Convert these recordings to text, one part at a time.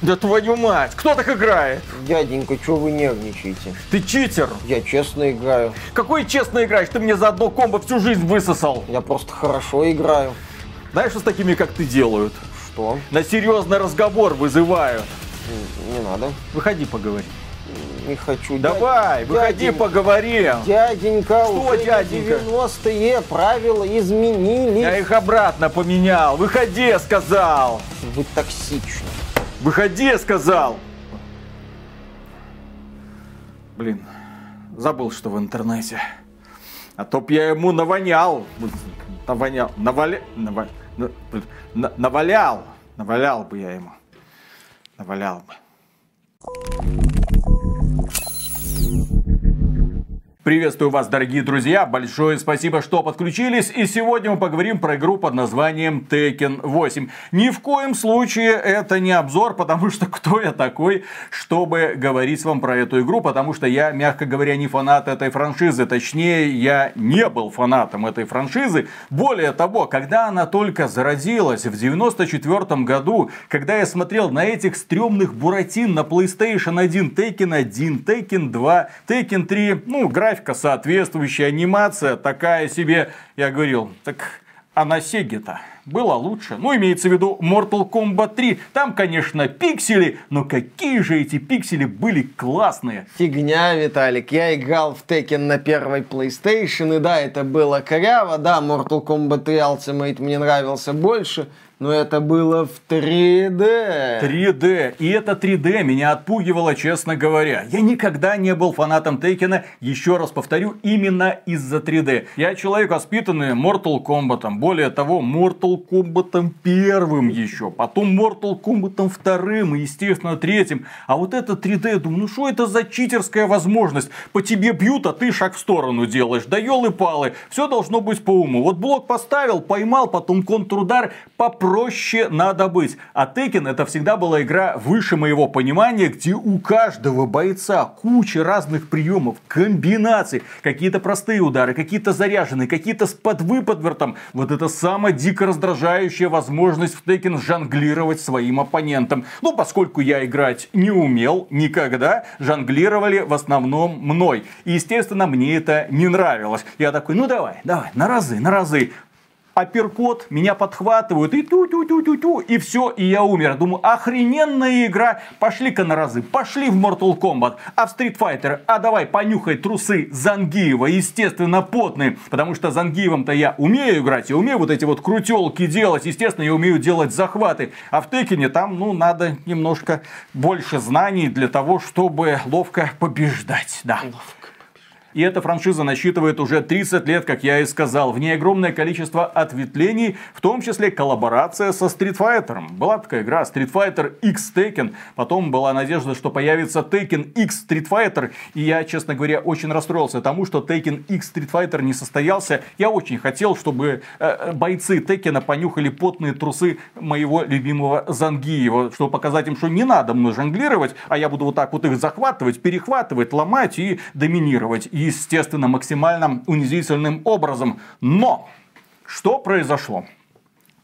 Да твою мать, кто так играет? Дяденька, что вы нервничаете? Ты читер. Я честно играю. Какой честно играешь? Ты мне за одно комбо всю жизнь высосал. Я просто хорошо играю. Знаешь, что с такими, как ты, делают? Что? На серьезный разговор вызывают. Не надо. Выходи, поговори. Не хочу. Давай, Дядь- выходи, поговорим. Дяденька, Что, уже дяденька? 90-е правила изменились. Я их обратно поменял. Выходи, сказал. Вы токсичны. Выходи, я сказал. Блин, забыл, что в интернете. А то б я ему навонял. Навонял. Наваля... нава- на- на- Навалял. Навалял бы я ему. Навалял бы. Приветствую вас, дорогие друзья. Большое спасибо, что подключились. И сегодня мы поговорим про игру под названием Tekken 8. Ни в коем случае это не обзор, потому что кто я такой, чтобы говорить вам про эту игру, потому что я, мягко говоря, не фанат этой франшизы. Точнее, я не был фанатом этой франшизы. Более того, когда она только зародилась в 94 году, когда я смотрел на этих стрёмных буратин на PlayStation 1, Tekken 1, Tekken 2, Tekken 3, ну, графика соответствующая, анимация такая себе, я говорил, так а на Сеге-то было лучше. Ну, имеется в виду Mortal Kombat 3. Там, конечно, пиксели, но какие же эти пиксели были классные. Фигня, Виталик. Я играл в Tekken на первой PlayStation, и да, это было коряво. Да, Mortal Kombat 3 Ultimate мне нравился больше, но это было в 3D. 3D. И это 3D меня отпугивало, честно говоря. Я никогда не был фанатом Тейкена, еще раз повторю, именно из-за 3D. Я человек воспитанный Mortal Kombat. Более того, Mortal Kombat первым еще. Потом Mortal Kombat вторым и, естественно, третьим. А вот это 3D, я думаю, ну что это за читерская возможность? По тебе бьют, а ты шаг в сторону делаешь. Да елы-палы. Все должно быть по уму. Вот блок поставил, поймал, потом контрудар. Попроще надо быть. А Tekken это всегда была игра выше моего понимания, где у каждого бойца куча разных приемов, комбинаций. Какие-то простые удары, какие-то заряженные, какие-то с подвыподвертом. Вот это самая дико раздражающая возможность в Tekken жонглировать своим оппонентом. Ну, поскольку я играть не умел никогда, жонглировали в основном мной. И, естественно, мне это не нравилось. Я такой, ну давай, давай, на разы, на разы апперкот, меня подхватывают, и ту-ту-ту-ту-ту, и все, и я умер. Думаю, охрененная игра, пошли-ка на разы, пошли в Mortal Kombat, а в Street Fighter, а давай понюхай трусы Зангиева, естественно, потные, потому что Зангиевым-то я умею играть, я умею вот эти вот крутелки делать, естественно, я умею делать захваты, а в Текине там, ну, надо немножко больше знаний для того, чтобы ловко побеждать, да. И эта франшиза насчитывает уже 30 лет, как я и сказал. В ней огромное количество ответвлений, в том числе коллаборация со Street Fighter. Была такая игра Street Fighter X Tekken. Потом была надежда, что появится Tekken X Street Fighter. И я, честно говоря, очень расстроился тому, что Tekken X Street Fighter не состоялся. Я очень хотел, чтобы э, бойцы Текена понюхали потные трусы моего любимого Зангиева, чтобы показать им, что не надо мной жонглировать, а я буду вот так вот их захватывать, перехватывать, ломать и доминировать. И, естественно, максимально унизительным образом. Но что произошло?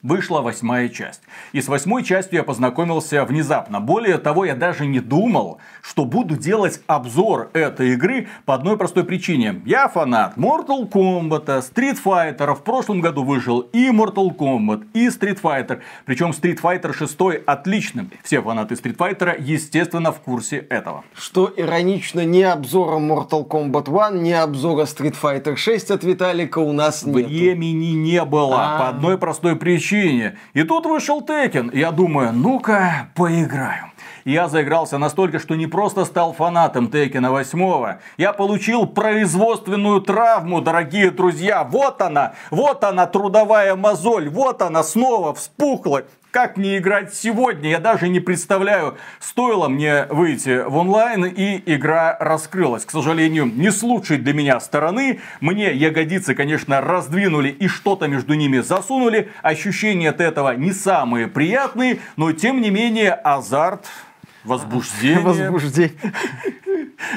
Вышла восьмая часть. И с восьмой частью я познакомился внезапно. Более того, я даже не думал, что буду делать обзор этой игры по одной простой причине. Я фанат Mortal Kombat, Street Fighter. В прошлом году вышел и Mortal Kombat, и Street Fighter. Причем Street Fighter 6 отличным. Все фанаты Street Fighter, естественно, в курсе этого. Что иронично, ни обзора Mortal Kombat 1, ни обзора Street Fighter 6 от Виталика у нас нет. Времени не было А. по одной простой причине. И тут вышел Текен. Я думаю, ну-ка, поиграю. Я заигрался настолько, что не просто стал фанатом Текена 8. Я получил производственную травму, дорогие друзья. Вот она, вот она, трудовая мозоль. Вот она снова вспухла. Как мне играть сегодня, я даже не представляю. Стоило мне выйти в онлайн, и игра раскрылась. К сожалению, не с лучшей для меня стороны. Мне ягодицы, конечно, раздвинули и что-то между ними засунули. Ощущения от этого не самые приятные, но тем не менее азарт возбуждение. Возбуждение.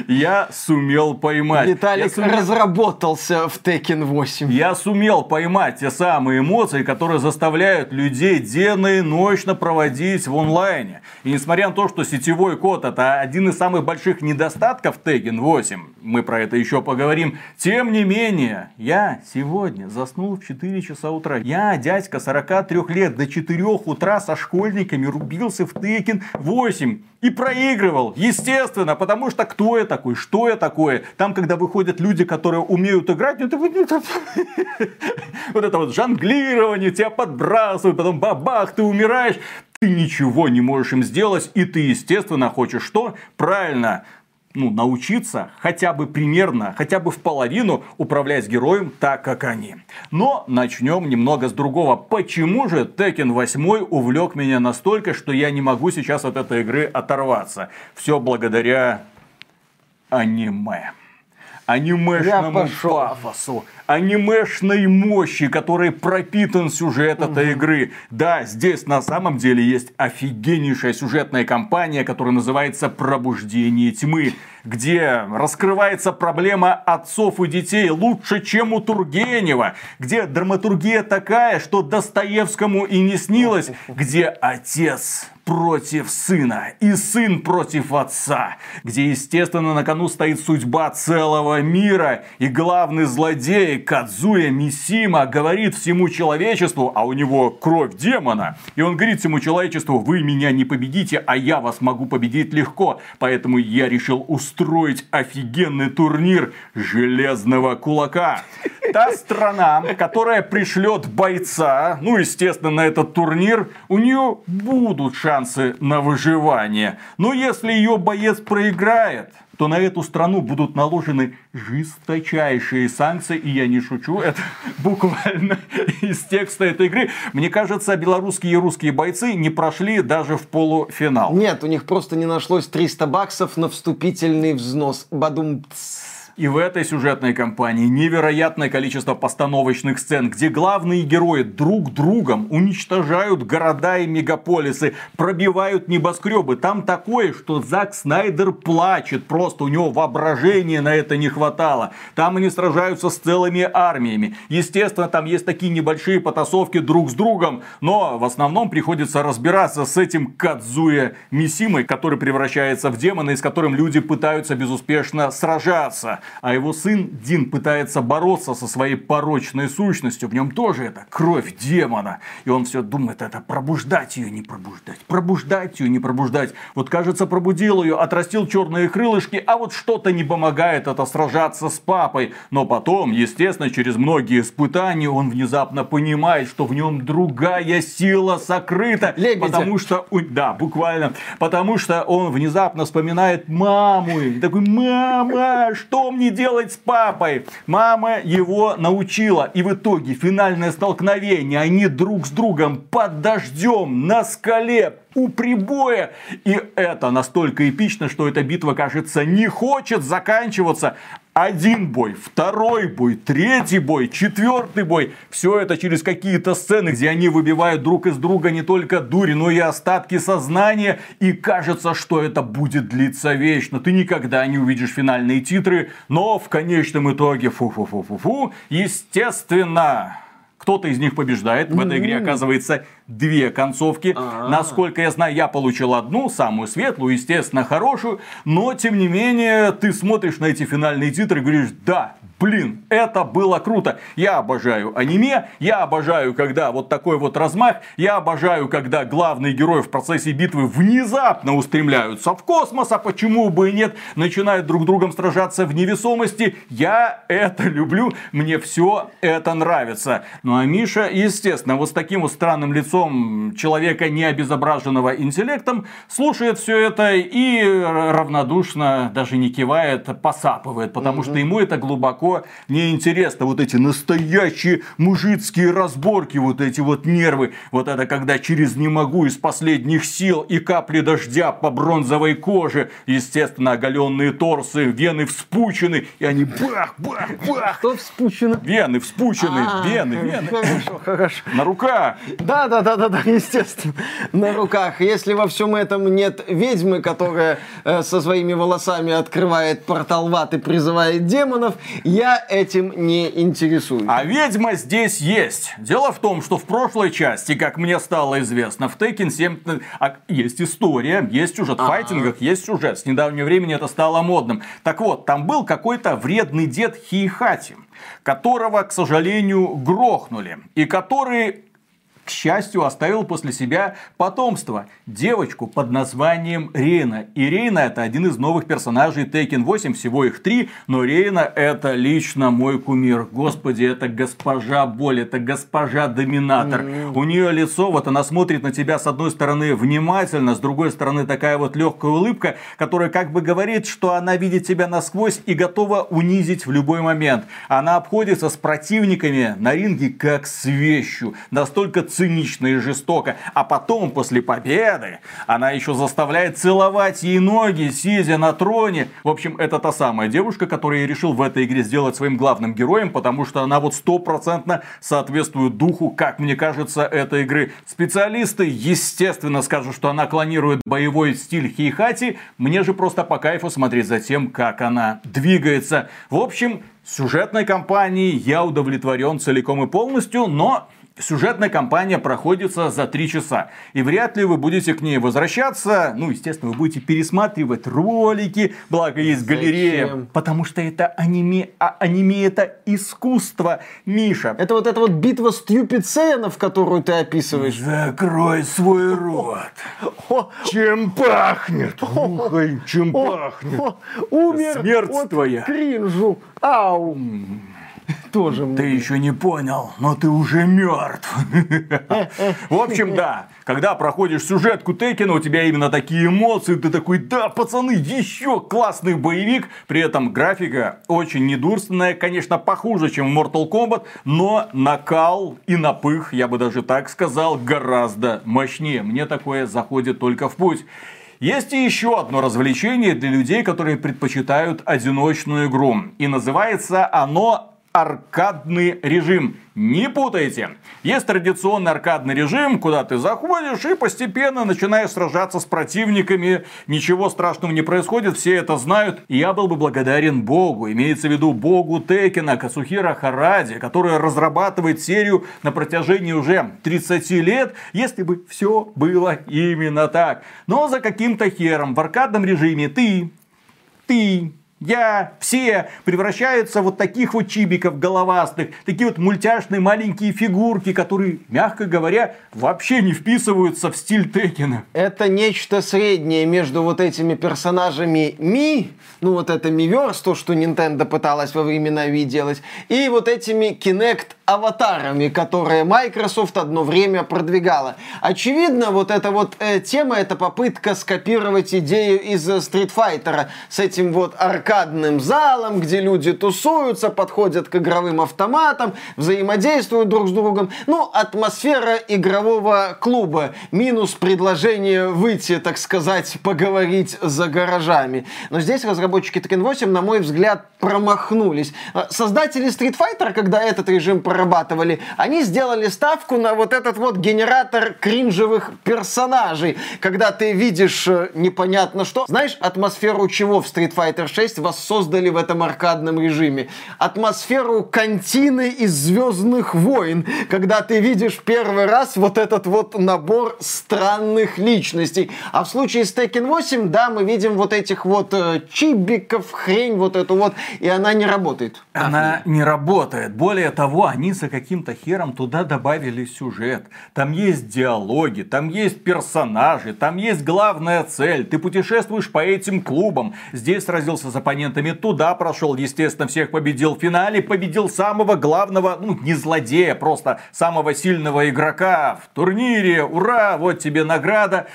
Я сумел поймать. Виталик сумел... разработался в Tekken 8. Я сумел поймать те самые эмоции, которые заставляют людей денно и ночно проводить в онлайне. И несмотря на то, что сетевой код это один из самых больших недостатков Tekken 8, мы про это еще поговорим, тем не менее, я сегодня заснул в 4 часа утра. Я, дядька 43 лет, до 4 утра со школьниками рубился в Tekken 8 и проигрывал, естественно, потому что кто я такой, что я такое. Там, когда выходят люди, которые умеют играть, это вот это вот жонглирование, тебя подбрасывают, потом бабах, ты умираешь. Ты ничего не можешь им сделать, и ты, естественно, хочешь что? Правильно, ну, научиться хотя бы примерно, хотя бы в половину управлять героем так, как они. Но начнем немного с другого. Почему же Tekken 8 увлек меня настолько, что я не могу сейчас от этой игры оторваться? Все благодаря аниме анимешному пафосу, анимешной мощи, которой пропитан сюжет угу. этой игры. Да, здесь на самом деле есть офигеннейшая сюжетная кампания, которая называется «Пробуждение тьмы», где раскрывается проблема отцов и детей лучше, чем у Тургенева, где драматургия такая, что Достоевскому и не снилось, где отец против сына и сын против отца, где, естественно, на кону стоит судьба целого мира, и главный злодей Кадзуя Мисима говорит всему человечеству, а у него кровь демона, и он говорит всему человечеству, вы меня не победите, а я вас могу победить легко, поэтому я решил устроить офигенный турнир железного кулака. Та страна, которая пришлет бойца, ну, естественно, на этот турнир, у нее будут шансы на выживание. Но если ее боец проиграет, то на эту страну будут наложены жесточайшие санкции, и я не шучу, это буквально из текста этой игры. Мне кажется, белорусские и русские бойцы не прошли даже в полуфинал. Нет, у них просто не нашлось 300 баксов на вступительный взнос. Бадум. И в этой сюжетной кампании невероятное количество постановочных сцен, где главные герои друг другом уничтожают города и мегаполисы, пробивают небоскребы. Там такое, что Зак Снайдер плачет, просто у него воображения на это не хватало. Там они сражаются с целыми армиями. Естественно, там есть такие небольшие потасовки друг с другом, но в основном приходится разбираться с этим Кадзуя Мисимой, который превращается в демона и с которым люди пытаются безуспешно сражаться а его сын Дин пытается бороться со своей порочной сущностью. В нем тоже это кровь демона. И он все думает, это пробуждать ее, не пробуждать, пробуждать ее, не пробуждать. Вот кажется, пробудил ее, отрастил черные крылышки, а вот что-то не помогает это сражаться с папой. Но потом, естественно, через многие испытания он внезапно понимает, что в нем другая сила сокрыта. Лебедя. Потому что, да, буквально, потому что он внезапно вспоминает маму. И такой, мама, что мне делать с папой? Мама его научила. И в итоге финальное столкновение. Они друг с другом под дождем на скале у прибоя. И это настолько эпично, что эта битва, кажется, не хочет заканчиваться. Один бой, второй бой, третий бой, четвертый бой. Все это через какие-то сцены, где они выбивают друг из друга не только дури, но и остатки сознания. И кажется, что это будет длиться вечно. Ты никогда не увидишь финальные титры, но в конечном итоге, фу-фу-фу-фу-фу, естественно, кто-то из них побеждает. В этой игре оказывается две концовки. А-а-а. Насколько я знаю, я получил одну, самую светлую, естественно, хорошую. Но, тем не менее, ты смотришь на эти финальные титры и говоришь, да, Блин, это было круто. Я обожаю аниме, я обожаю, когда вот такой вот размах, я обожаю, когда главные герои в процессе битвы внезапно устремляются в космос, а почему бы и нет, начинают друг другом сражаться в невесомости. Я это люблю, мне все это нравится. Ну а Миша, естественно, вот с таким вот странным лицом человека, не обезображенного интеллектом, слушает все это и равнодушно, даже не кивает, посапывает, потому mm-hmm. что ему это глубоко неинтересно. Вот эти настоящие мужицкие разборки, вот эти вот нервы. Вот это когда через «не могу» из последних сил и капли дождя по бронзовой коже. Естественно, оголенные торсы, вены вспучены, и они бах, бах, бах. Что вспучено? Вены вспучены, а, вены, вены. Хорошо, хорошо. На руках. Да, да, Да-да-да, естественно, на руках. Если во всем этом нет ведьмы, которая э, со своими волосами открывает портал в и призывает демонов, я этим не интересуюсь. А ведьма здесь есть. Дело в том, что в прошлой части, как мне стало известно, в Tekken 7 а, есть история, есть сюжет. В А-а-а. файтингах есть сюжет. С недавнего времени это стало модным. Так вот, там был какой-то вредный дед Хихати, которого, к сожалению, грохнули. И который к счастью, оставил после себя потомство. Девочку под названием Рейна. И Рейна это один из новых персонажей Tekken 8, всего их три, но Рейна это лично мой кумир. Господи, это госпожа боль, это госпожа доминатор. Mm-hmm. У нее лицо, вот она смотрит на тебя с одной стороны внимательно, с другой стороны такая вот легкая улыбка, которая как бы говорит, что она видит тебя насквозь и готова унизить в любой момент. Она обходится с противниками на ринге как с вещью. Настолько цинично и жестоко. А потом, после победы, она еще заставляет целовать ей ноги, сидя на троне. В общем, это та самая девушка, которую я решил в этой игре сделать своим главным героем, потому что она вот стопроцентно соответствует духу, как мне кажется, этой игры. Специалисты, естественно, скажут, что она клонирует боевой стиль Хейхати. Мне же просто по кайфу смотреть за тем, как она двигается. В общем, сюжетной кампании я удовлетворен целиком и полностью, но Сюжетная кампания проходится за три часа. И вряд ли вы будете к ней возвращаться. Ну, естественно, вы будете пересматривать ролики, благо есть Зачем? галерея. Потому что это аниме, а аниме это искусство, Миша. Это вот эта вот битва стюпид в которую ты описываешь. Закрой свой рот. Чем пахнет? Ухай, чем пахнет? Умер Смерть твоя. кринжу. Ау. Тоже. Ты еще не понял, но ты уже мертв. В общем, да, когда проходишь сюжетку Текена, у тебя именно такие эмоции, ты такой, да, пацаны, еще классный боевик. При этом графика очень недурственная, конечно, похуже, чем в Mortal Kombat, но накал и напых, я бы даже так сказал, гораздо мощнее. Мне такое заходит только в путь. Есть и еще одно развлечение для людей, которые предпочитают одиночную игру. И называется оно аркадный режим. Не путайте. Есть традиционный аркадный режим, куда ты заходишь и постепенно начинаешь сражаться с противниками. Ничего страшного не происходит, все это знают. И я был бы благодарен Богу, имеется в виду Богу Текена, Касухира Харади, который разрабатывает серию на протяжении уже 30 лет, если бы все было именно так. Но за каким-то хером в аркадном режиме ты, ты, я, все превращаются вот таких вот чибиков головастых, такие вот мультяшные маленькие фигурки, которые, мягко говоря, вообще не вписываются в стиль Текена. Это нечто среднее между вот этими персонажами Ми, ну вот это Миверс, то, что Nintendo пыталась во времена Wii делать, и вот этими Kinect аватарами, которые Microsoft одно время продвигала. Очевидно, вот эта вот э, тема, это попытка скопировать идею из Street Fighter с этим вот аркадным залом, где люди тусуются, подходят к игровым автоматам, взаимодействуют друг с другом. Ну, атмосфера игрового клуба. Минус предложение выйти, так сказать, поговорить за гаражами. Но здесь разработчики Tekken 8, на мой взгляд, промахнулись. Создатели Street Fighter, когда этот режим прорабатывали, они сделали ставку на вот этот вот генератор кринжевых персонажей, когда ты видишь э, непонятно что. Знаешь, атмосферу чего в Street Fighter 6 воссоздали в этом аркадном режиме? Атмосферу кантины из Звездных войн, когда ты видишь первый раз вот этот вот набор странных личностей. А в случае с Tekken 8, да, мы видим вот этих вот э, чибиков, хрень вот эту вот, и она не работает. Она не работает. Более того, они за каким-то хером туда добавили сюжет. Там есть диалоги, там есть персонажи, там есть главная цель. Ты путешествуешь по этим клубам. Здесь сразился с оппонентами, туда прошел, естественно, всех победил в финале. Победил самого главного, ну не злодея, просто самого сильного игрока в турнире. Ура, вот тебе награда.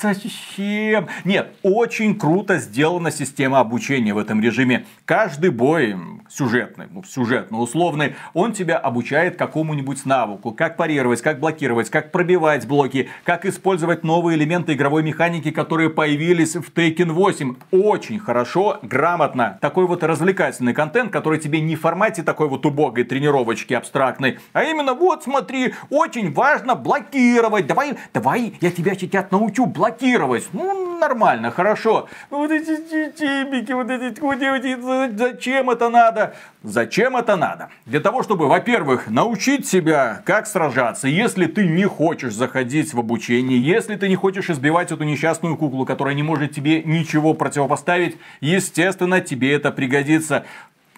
Зачем? Нет, очень круто сделана система обучения в этом режиме. Каждый бой сюжетный, ну, сюжетный, условный, он тебя обучает какому-нибудь навыку, как парировать, как блокировать, как пробивать блоки, как использовать новые элементы игровой механики, которые появились в Taken 8. Очень хорошо, грамотно. Такой вот развлекательный контент, который тебе не в формате такой вот убогой тренировочки абстрактной, а именно вот смотри, очень важно блокировать. Давай, давай, я тебя сейчас научу блокировать. Ну, нормально, хорошо. Ну, вот эти чибики, вот эти, вот эти, зачем это надо? Зачем это надо? Для того, чтобы, во-первых, научить себя, как сражаться, если ты не хочешь заходить в обучение, если ты не хочешь избивать эту несчастную куклу, которая не может тебе ничего противопоставить, естественно, тебе это пригодится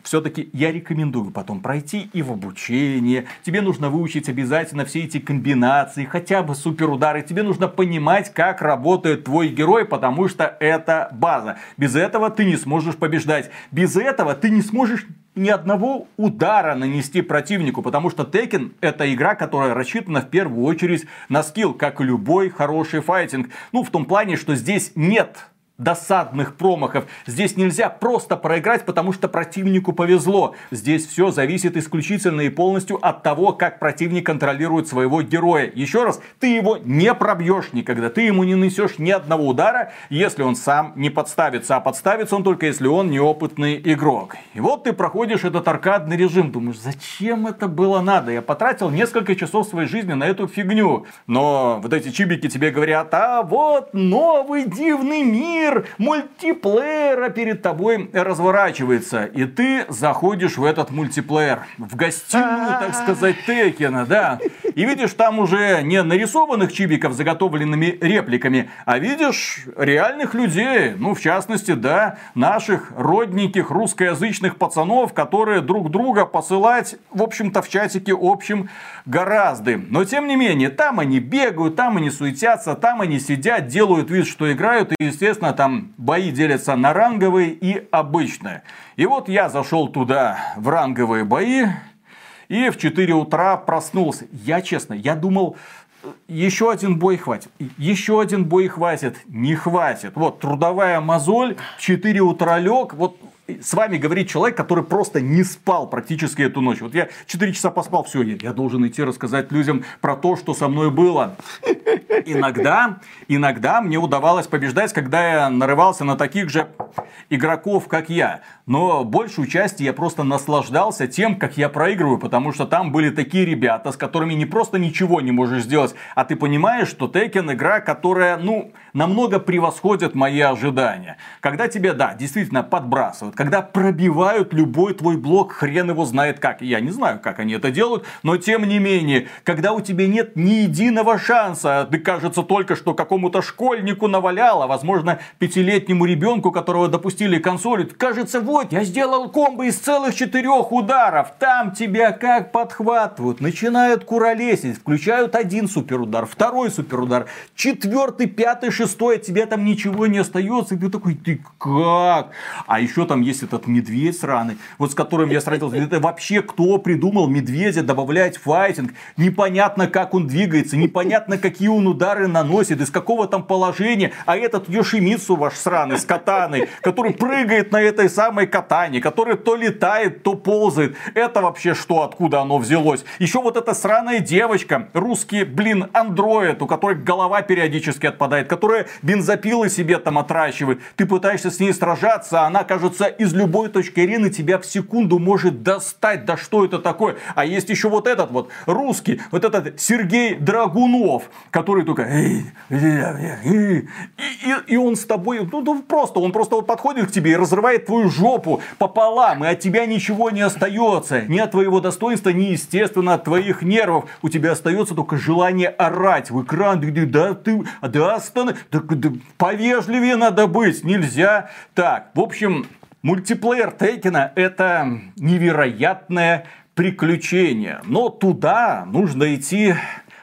все-таки я рекомендую потом пройти и в обучение. Тебе нужно выучить обязательно все эти комбинации, хотя бы суперудары. Тебе нужно понимать, как работает твой герой, потому что это база. Без этого ты не сможешь побеждать. Без этого ты не сможешь ни одного удара нанести противнику, потому что Tekken это игра, которая рассчитана в первую очередь на скилл, как любой хороший файтинг. Ну, в том плане, что здесь нет досадных промахов. Здесь нельзя просто проиграть, потому что противнику повезло. Здесь все зависит исключительно и полностью от того, как противник контролирует своего героя. Еще раз, ты его не пробьешь никогда, ты ему не несешь ни одного удара, если он сам не подставится. А подставится он только если он неопытный игрок. И вот ты проходишь этот аркадный режим, думаешь, зачем это было надо? Я потратил несколько часов своей жизни на эту фигню. Но вот эти чибики тебе говорят, а вот новый дивный мир, мир мультиплеера перед тобой разворачивается. И ты заходишь в этот мультиплеер. В гостиную, так сказать, Текена, да. И видишь там уже не нарисованных чибиков заготовленными репликами, а видишь реальных людей. Ну, в частности, да, наших родненьких русскоязычных пацанов, которые друг друга посылать, в общем-то, в чатике общем гораздо. Но, тем не менее, там они бегают, там они суетятся, там они сидят, делают вид, что играют. И, естественно, там бои делятся на ранговые и обычные. И вот я зашел туда в ранговые бои и в 4 утра проснулся. Я честно, я думал, еще один бой хватит. Еще один бой хватит. Не хватит. Вот трудовая мозоль, в 4 утра лег. Вот с вами говорит человек, который просто не спал практически эту ночь. Вот я 4 часа поспал, все, я должен идти рассказать людям про то, что со мной было. Иногда, иногда мне удавалось побеждать, когда я нарывался на таких же игроков, как я. Но большую часть я просто наслаждался тем, как я проигрываю, потому что там были такие ребята, с которыми не просто ничего не можешь сделать, а ты понимаешь, что Tekken игра, которая, ну, намного превосходит мои ожидания. Когда тебе, да, действительно подбрасывают, когда пробивают любой твой блок, хрен его знает как. Я не знаю, как они это делают, но тем не менее, когда у тебя нет ни единого шанса, ты, кажется, только что какому-то школьнику навалял, а возможно, пятилетнему ребенку, которого допустили консоли, кажется, вот, я сделал комбо из целых четырех ударов, там тебя как подхватывают, начинают куролесить, включают один суперудар, второй суперудар, четвертый, пятый, шестой шестое, тебе там ничего не остается. И ты такой, ты как? А еще там есть этот медведь сраный, вот с которым я сразился. Это вообще кто придумал медведя добавлять файтинг? Непонятно, как он двигается, непонятно, какие он удары наносит, из какого там положения. А этот Йошимицу ваш сраный с катаной, который прыгает на этой самой катане, который то летает, то ползает. Это вообще что, откуда оно взялось? Еще вот эта сраная девочка, русский, блин, андроид, у которой голова периодически отпадает, которая бензопилы себе там отращивает. Ты пытаешься с ней сражаться, а она, кажется, из любой точки арены тебя в секунду может достать. Да что это такое? А есть еще вот этот вот русский, вот этот Сергей Драгунов, который только... И, и, и он с тобой, ну, просто, он просто вот подходит к тебе и разрывает твою жопу пополам, и от тебя ничего не остается. Ни от твоего достоинства, ни, естественно, от твоих нервов. У тебя остается только желание орать в экран. Да ты, да останови, так, да, повежливее надо быть, нельзя. Так, в общем, мультиплеер Тейкена это невероятное приключение. Но туда нужно идти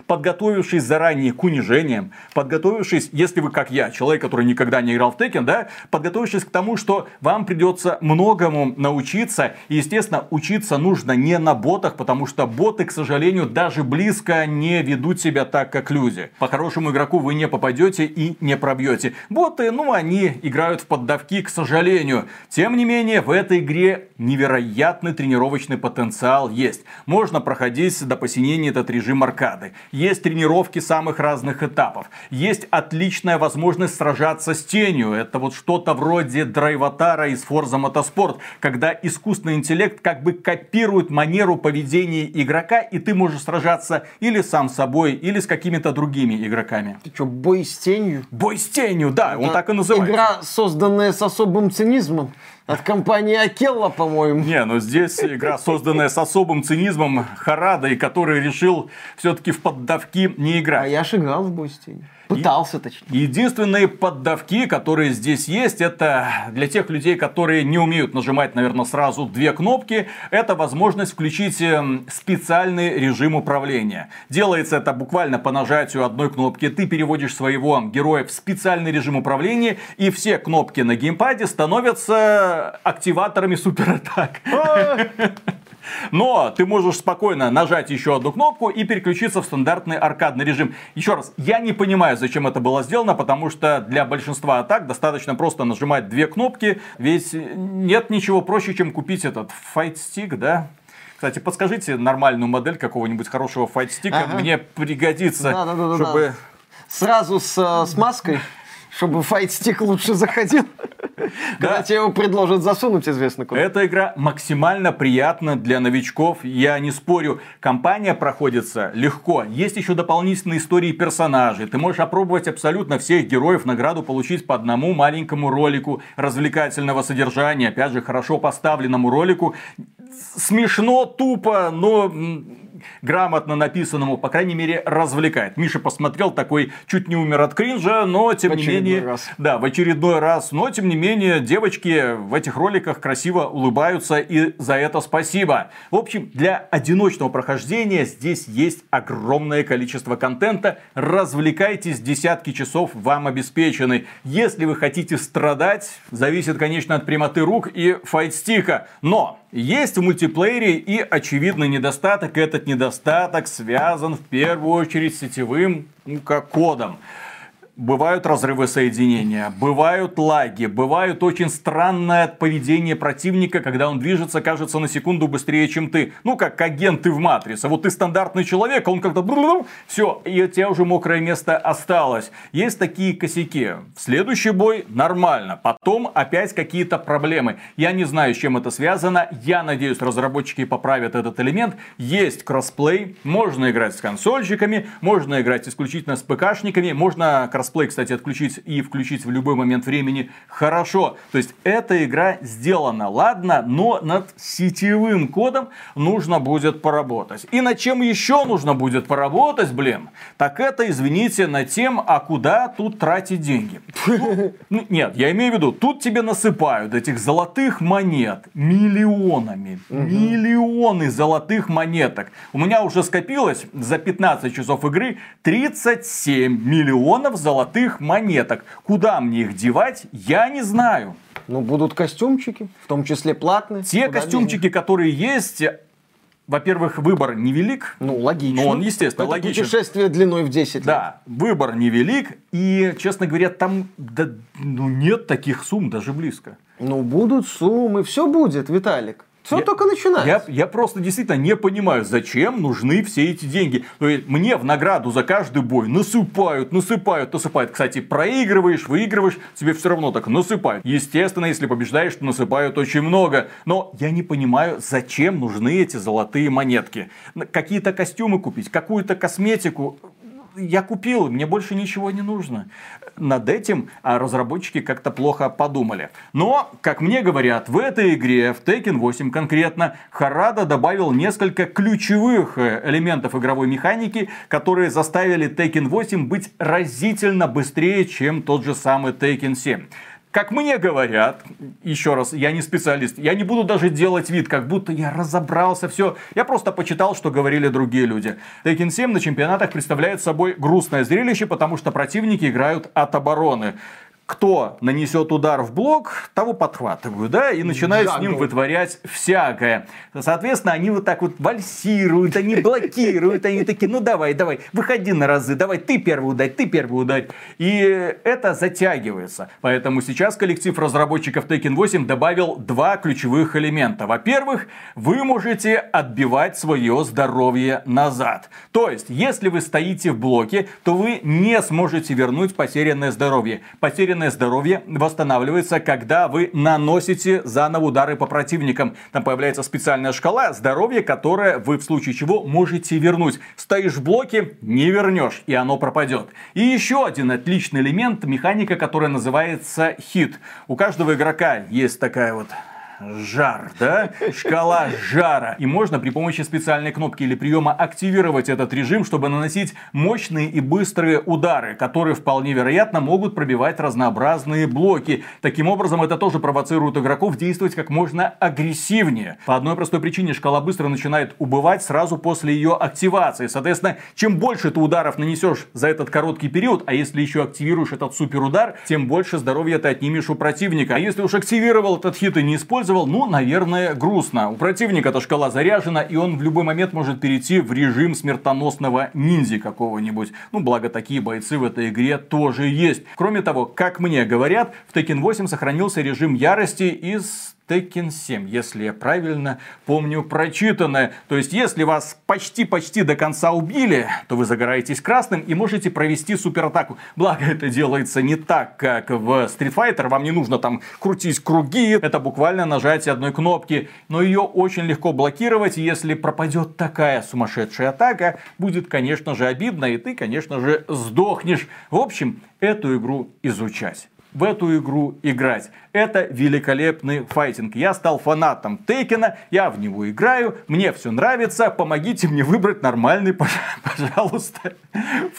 подготовившись заранее к унижениям, подготовившись, если вы как я, человек, который никогда не играл в Tekken, да, подготовившись к тому, что вам придется многому научиться. И, естественно, учиться нужно не на ботах, потому что боты, к сожалению, даже близко не ведут себя так, как люди. По хорошему игроку вы не попадете и не пробьете. Боты, ну, они играют в поддавки, к сожалению. Тем не менее, в этой игре невероятный тренировочный потенциал есть. Можно проходить до посинения этот режим аркады. Есть тренировки самых разных этапов. Есть отличная возможность сражаться с тенью. Это вот что-то вроде драйватара из Forza Motorsport, когда искусственный интеллект как бы копирует манеру поведения игрока, и ты можешь сражаться или сам с собой, или с какими-то другими игроками. Ты что, бой с тенью? Бой с тенью, да, он так и называется. Игра, созданная с особым цинизмом. От компании Акелла, по-моему. Не, но здесь игра, созданная с особым цинизмом Харадой, который решил все-таки в поддавки не играть. А я ж играл в тенью. Пытался, точнее. Единственные поддавки, которые здесь есть, это для тех людей, которые не умеют нажимать, наверное, сразу две кнопки, это возможность включить эм, специальный режим управления. Делается это буквально по нажатию одной кнопки. Ты переводишь своего героя в специальный режим управления, и все кнопки на геймпаде становятся активаторами суператак. Но ты можешь спокойно нажать еще одну кнопку и переключиться в стандартный аркадный режим. Еще раз, я не понимаю, зачем это было сделано, потому что для большинства атак достаточно просто нажимать две кнопки. Ведь нет ничего проще, чем купить этот Fight Stick, да? Кстати, подскажите нормальную модель какого-нибудь хорошего файтстика. Ага. Мне пригодится, да, да, да, чтобы... Да. Сразу с, э, с маской чтобы файтстик лучше заходил. Когда тебе его предложат засунуть, известно куда. Эта игра максимально приятна для новичков, я не спорю. Компания проходится легко. Есть еще дополнительные истории персонажей. Ты можешь опробовать абсолютно всех героев, награду получить по одному маленькому ролику развлекательного содержания. Опять же, хорошо поставленному ролику. Смешно, тупо, но грамотно написанному, по крайней мере, развлекает. Миша посмотрел такой, чуть не умер от кринжа, но тем в не менее... Раз. Да, в очередной раз. Но тем не менее, девочки в этих роликах красиво улыбаются и за это спасибо. В общем, для одиночного прохождения здесь есть огромное количество контента. Развлекайтесь, десятки часов вам обеспечены. Если вы хотите страдать, зависит, конечно, от прямоты рук и файтстика. Но есть в мультиплеере и очевидный недостаток. Этот недостаток связан в первую очередь с сетевым ну, кодом бывают разрывы соединения, бывают лаги, бывают очень странное поведение противника, когда он движется, кажется, на секунду быстрее, чем ты. Ну, как агенты в Матрице. Вот ты стандартный человек, а он как-то... Все, и у тебя уже мокрое место осталось. Есть такие косяки. В следующий бой нормально. Потом опять какие-то проблемы. Я не знаю, с чем это связано. Я надеюсь, разработчики поправят этот элемент. Есть кроссплей. Можно играть с консольщиками, можно играть исключительно с ПКшниками, можно кроссплей, кстати, отключить и включить в любой момент времени, хорошо. То есть эта игра сделана, ладно, но над сетевым кодом нужно будет поработать. И над чем еще нужно будет поработать, блин, так это, извините, над тем, а куда тут тратить деньги. Ну, нет, я имею в виду, тут тебе насыпают этих золотых монет миллионами, миллионы золотых монеток. У меня уже скопилось за 15 часов игры 37 миллионов золотых золотых монеток. Куда мне их девать, я не знаю. Ну, будут костюмчики, в том числе платные. Те Куда костюмчики, денег? которые есть, во-первых, выбор невелик. Ну, логично. Но он, естественно, Это логичен. путешествие длиной в 10 лет. Да, выбор невелик. И, честно говоря, там да, ну, нет таких сумм даже близко. Ну, будут суммы. Все будет, Виталик. Все я, только начинается. Я, я просто действительно не понимаю, зачем нужны все эти деньги. То есть, мне в награду за каждый бой насыпают, насыпают, насыпают. Кстати, проигрываешь, выигрываешь, тебе все равно так насыпают. Естественно, если побеждаешь, то насыпают очень много. Но я не понимаю, зачем нужны эти золотые монетки. Какие-то костюмы купить, какую-то косметику я купил, мне больше ничего не нужно. Над этим а разработчики как-то плохо подумали. Но, как мне говорят, в этой игре, в Tekken 8 конкретно, Харада добавил несколько ключевых э, элементов игровой механики, которые заставили Tekken 8 быть разительно быстрее, чем тот же самый Tekken 7. Как мне говорят, еще раз, я не специалист, я не буду даже делать вид, как будто я разобрался, все. Я просто почитал, что говорили другие люди. Tekken 7 на чемпионатах представляет собой грустное зрелище, потому что противники играют от обороны кто нанесет удар в блок, того подхватываю, да, и начинаю с ним вытворять всякое. Соответственно, они вот так вот вальсируют, они блокируют, они такие, ну давай, давай, выходи на разы, давай, ты первый ударь, ты первый ударь. И это затягивается. Поэтому сейчас коллектив разработчиков Tekken 8 добавил два ключевых элемента. Во-первых, вы можете отбивать свое здоровье назад. То есть, если вы стоите в блоке, то вы не сможете вернуть потерянное здоровье. Потерянное потерянное здоровье восстанавливается, когда вы наносите заново удары по противникам. Там появляется специальная шкала здоровья, которая вы в случае чего можете вернуть. Стоишь в блоке, не вернешь, и оно пропадет. И еще один отличный элемент, механика, которая называется хит. У каждого игрока есть такая вот жар, да? Шкала жара. И можно при помощи специальной кнопки или приема активировать этот режим, чтобы наносить мощные и быстрые удары, которые вполне вероятно могут пробивать разнообразные блоки. Таким образом, это тоже провоцирует игроков действовать как можно агрессивнее. По одной простой причине шкала быстро начинает убывать сразу после ее активации. Соответственно, чем больше ты ударов нанесешь за этот короткий период, а если еще активируешь этот суперудар, тем больше здоровья ты отнимешь у противника. А если уж активировал этот хит и не использовал, использовал, ну, наверное, грустно. У противника эта шкала заряжена, и он в любой момент может перейти в режим смертоносного ниндзя какого-нибудь. Ну, благо, такие бойцы в этой игре тоже есть. Кроме того, как мне говорят, в Tekken 8 сохранился режим ярости из Tekken 7, если я правильно помню прочитанное. То есть, если вас почти-почти до конца убили, то вы загораетесь красным и можете провести суператаку. Благо, это делается не так, как в Street Fighter. Вам не нужно там крутить круги. Это буквально нажатие одной кнопки. Но ее очень легко блокировать. Если пропадет такая сумасшедшая атака, будет, конечно же, обидно. И ты, конечно же, сдохнешь. В общем, эту игру изучать в эту игру играть. Это великолепный файтинг. Я стал фанатом Тейкена, я в него играю, мне все нравится, помогите мне выбрать нормальный, пожалуйста,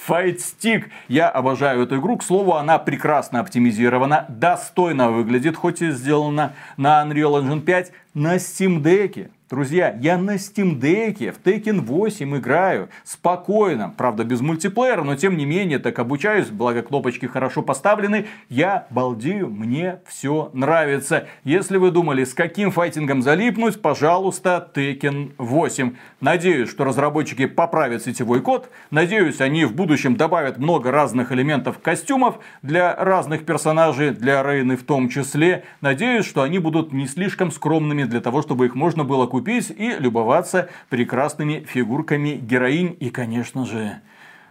файтстик. Я обожаю эту игру, к слову, она прекрасно оптимизирована, достойно выглядит, хоть и сделана на Unreal Engine 5 на Steam Deck. Друзья, я на Steam Deck в Tekken 8 играю спокойно. Правда, без мультиплеера, но тем не менее, так обучаюсь, благо кнопочки хорошо поставлены. Я балдею, мне все нравится. Если вы думали, с каким файтингом залипнуть, пожалуйста, Tekken 8. Надеюсь, что разработчики поправят сетевой код. Надеюсь, они в будущем добавят много разных элементов костюмов для разных персонажей, для Рейны в том числе. Надеюсь, что они будут не слишком скромными для того, чтобы их можно было купить купить и любоваться прекрасными фигурками героинь и, конечно же,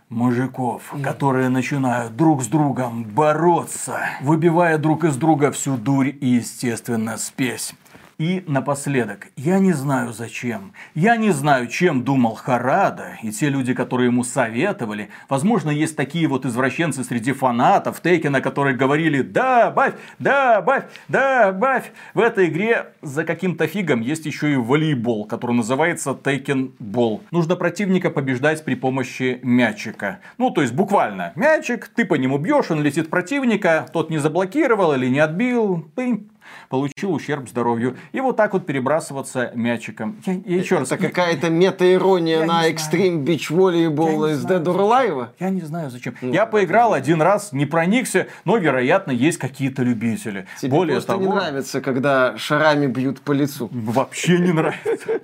мужиков, которые начинают друг с другом бороться, выбивая друг из друга всю дурь и, естественно, спесь. И напоследок, я не знаю зачем, я не знаю, чем думал Харада и те люди, которые ему советовали. Возможно, есть такие вот извращенцы среди фанатов Тейкена, которые говорили «Да, бавь, да, бавь, да, бавь». В этой игре за каким-то фигом есть еще и волейбол, который называется Тейкен Бол. Нужно противника побеждать при помощи мячика. Ну, то есть буквально мячик, ты по нему бьешь, он летит противника, тот не заблокировал или не отбил, пынь, получил ущерб здоровью. И вот так вот перебрасываться мячиком. Я, я еще раз... Это какая-то мета-ирония на Extreme Beach Volleyball из Dead or Alive? Я не знаю зачем. Ну, я поиграл один раз, не проникся, но, вероятно, есть какие-то любители. Тебе Более просто того... не нравится, когда шарами бьют по лицу. Вообще не нравится.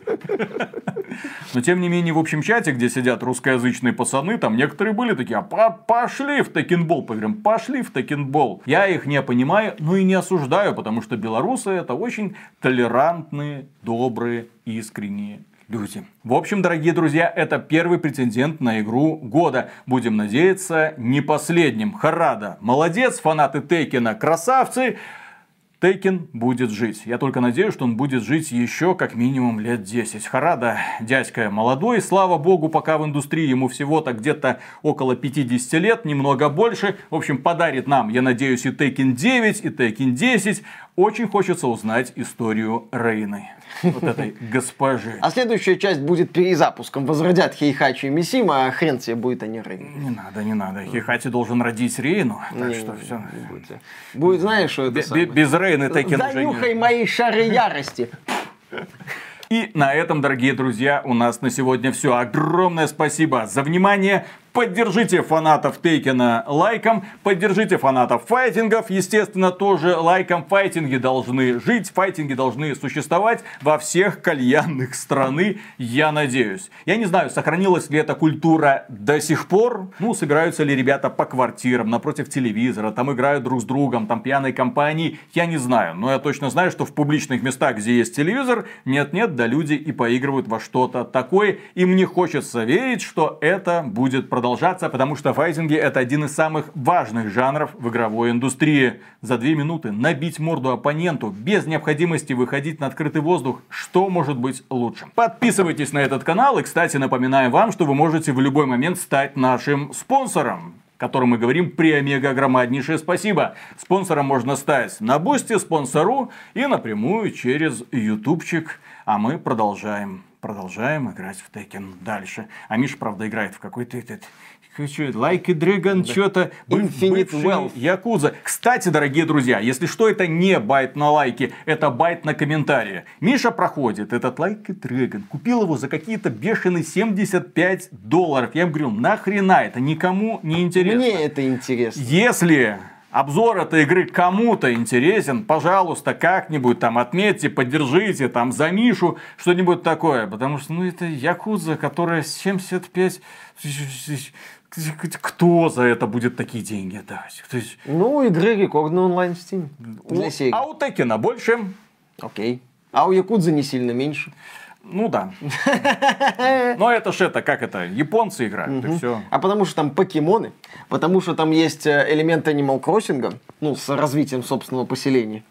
Но тем не менее, в общем чате, где сидят русскоязычные пацаны, там некоторые были такие, а пошли в текинбол, поговорим, пошли в текинбол. Я их не понимаю, но и не осуждаю, потому что белорусы это очень толерантные, добрые, искренние люди. В общем, дорогие друзья, это первый претендент на игру года. Будем надеяться, не последним. Харада, молодец, фанаты Тейкена, красавцы. Тейкен будет жить. Я только надеюсь, что он будет жить еще как минимум лет 10. Харада, дядька молодой, слава богу, пока в индустрии ему всего-то где-то около 50 лет, немного больше. В общем, подарит нам, я надеюсь, и Тейкен 9, и Тейкен 10. Очень хочется узнать историю Рейны. Вот этой госпожи. А следующая часть будет перезапуском. Возродят Хейхачи и Мисима, а хрен тебе будет, а не Рейн. Не надо, не надо. Хихати должен родить Рейну. Так Не, что не, все. не будет. Будет, знаешь, что это самое? Без Рейны Текен уже Занюхай мои шары ярости. И на этом, дорогие друзья, у нас на сегодня все. Огромное спасибо за внимание. Поддержите фанатов Тейкена лайком, поддержите фанатов файтингов, естественно, тоже лайком. Файтинги должны жить, файтинги должны существовать во всех кальянных страны, я надеюсь. Я не знаю, сохранилась ли эта культура до сих пор. Ну, собираются ли ребята по квартирам, напротив телевизора, там играют друг с другом, там пьяной компании, я не знаю. Но я точно знаю, что в публичных местах, где есть телевизор, нет-нет, да люди и поигрывают во что-то такое. И мне хочется верить, что это будет продолжаться, потому что файтинги это один из самых важных жанров в игровой индустрии. За две минуты набить морду оппоненту без необходимости выходить на открытый воздух, что может быть лучше? Подписывайтесь на этот канал и, кстати, напоминаю вам, что вы можете в любой момент стать нашим спонсором которым мы говорим премега громаднейшее спасибо. Спонсором можно стать на Boosty, Sponsr и напрямую через ютубчик. А мы продолжаем, продолжаем играть в Tekken дальше. А Миша, правда, играет в какой-то этот... Like a Dragon, что-то... Infinite Wealth. Якуза. Кстати, дорогие друзья, если что, это не байт на лайки, это байт на комментарии. Миша проходит этот Like a Dragon, купил его за какие-то бешеные 75 долларов. Я ему говорю, нахрена это никому не интересно. Мне это интересно. Если обзор этой игры кому-то интересен, пожалуйста, как-нибудь там отметьте, поддержите, там за Мишу, что-нибудь такое. Потому что, ну, это Якудза, которая 75... Кто за это будет такие деньги давать? То есть, Ну, игры рекордный онлайн в Steam. У- а у Текена больше? Окей. А у Якудзы не сильно меньше. Ну да. Но это ж это, как это, японцы играют, и все. А потому что там покемоны, потому что там есть э, элемент Animal Crossing, ну, с развитием собственного поселения.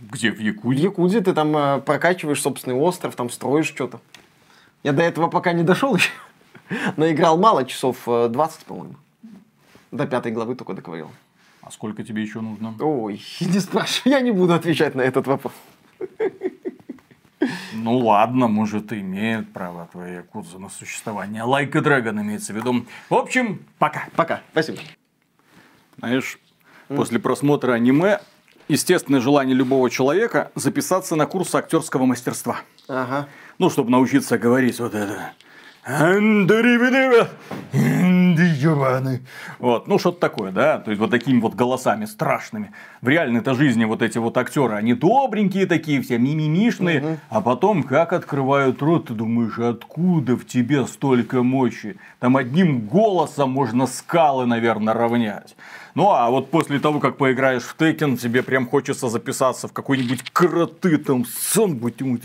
Где в В Якудзе? Якудзе ты там э, прокачиваешь собственный остров, там строишь что-то. Я до этого пока не дошел еще. Но играл мало, часов э, 20, по-моему. До пятой главы только доковырял. А сколько тебе еще нужно? Ой, не спрашивай, я не буду отвечать на этот вопрос. Ну ладно, может, и имеет право твоя Якудза на существование. Like a Dragon имеется в виду. В общем, пока. Пока, спасибо. Знаешь, после просмотра аниме, естественное желание любого человека записаться на курс актерского мастерства. Ага. Ну, чтобы научиться говорить вот это. «Андерибидеба, индиёбаны». Вот, ну что-то такое, да, то есть вот такими вот голосами страшными. В реальной-то жизни вот эти вот актеры, они добренькие такие, все мимимишные, а потом как открывают рот, ты думаешь, откуда в тебе столько мощи? Там одним голосом можно скалы, наверное, равнять. Ну, а вот после того, как поиграешь в Текен, тебе прям хочется записаться в какой-нибудь кроты, там, сон быть ему?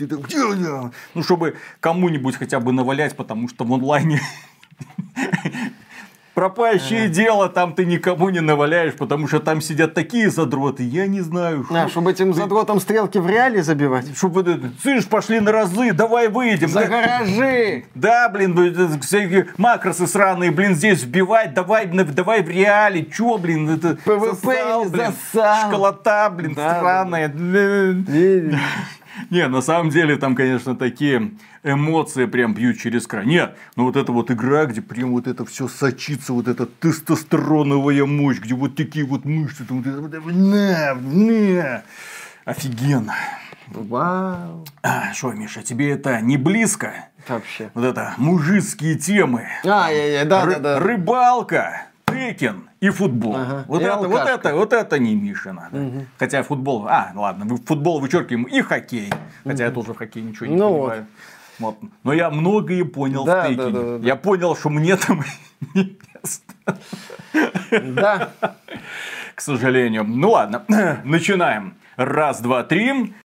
Ну, чтобы кому-нибудь хотя бы навалять, потому что в онлайне пропащее дело, там ты никому не наваляешь, потому что там сидят такие задроты, я не знаю. А, чтобы этим задротом стрелки в реале забивать. Чтобы слышь, пошли на разы, давай выйдем. За гаражи! Да, блин, блин, это всякие макросы сраные, блин, здесь вбивать, давай, давай в реале, чё, блин, это PvP засал, блин, засал. школота, блин, Да, да, странная. Не, на самом деле там, конечно, такие эмоции прям бьют через край. Нет, ну вот эта вот игра, где прям вот это все сочится, вот эта тестостероновая мощь, где вот такие вот мышцы, там вот это, вот на, на. Офигенно. Вау. А, Шо, Миша, тебе это не близко? Вообще. Вот это мужицкие темы. А, я, я, да, Ры- да, да. Рыбалка, текен и футбол. Ага. Вот, И это, вот это, вот это не Миша надо. Хотя футбол, а, ладно, футбол вычеркиваем и хоккей. Хотя я тоже в хоккей ничего не Ну понимаю. Вот. Но я многое понял Да, в да, тейкине. да, да, да. Я понял, что мне там не место, Да. к сожалению. Ну ладно, начинаем. Раз, два, три.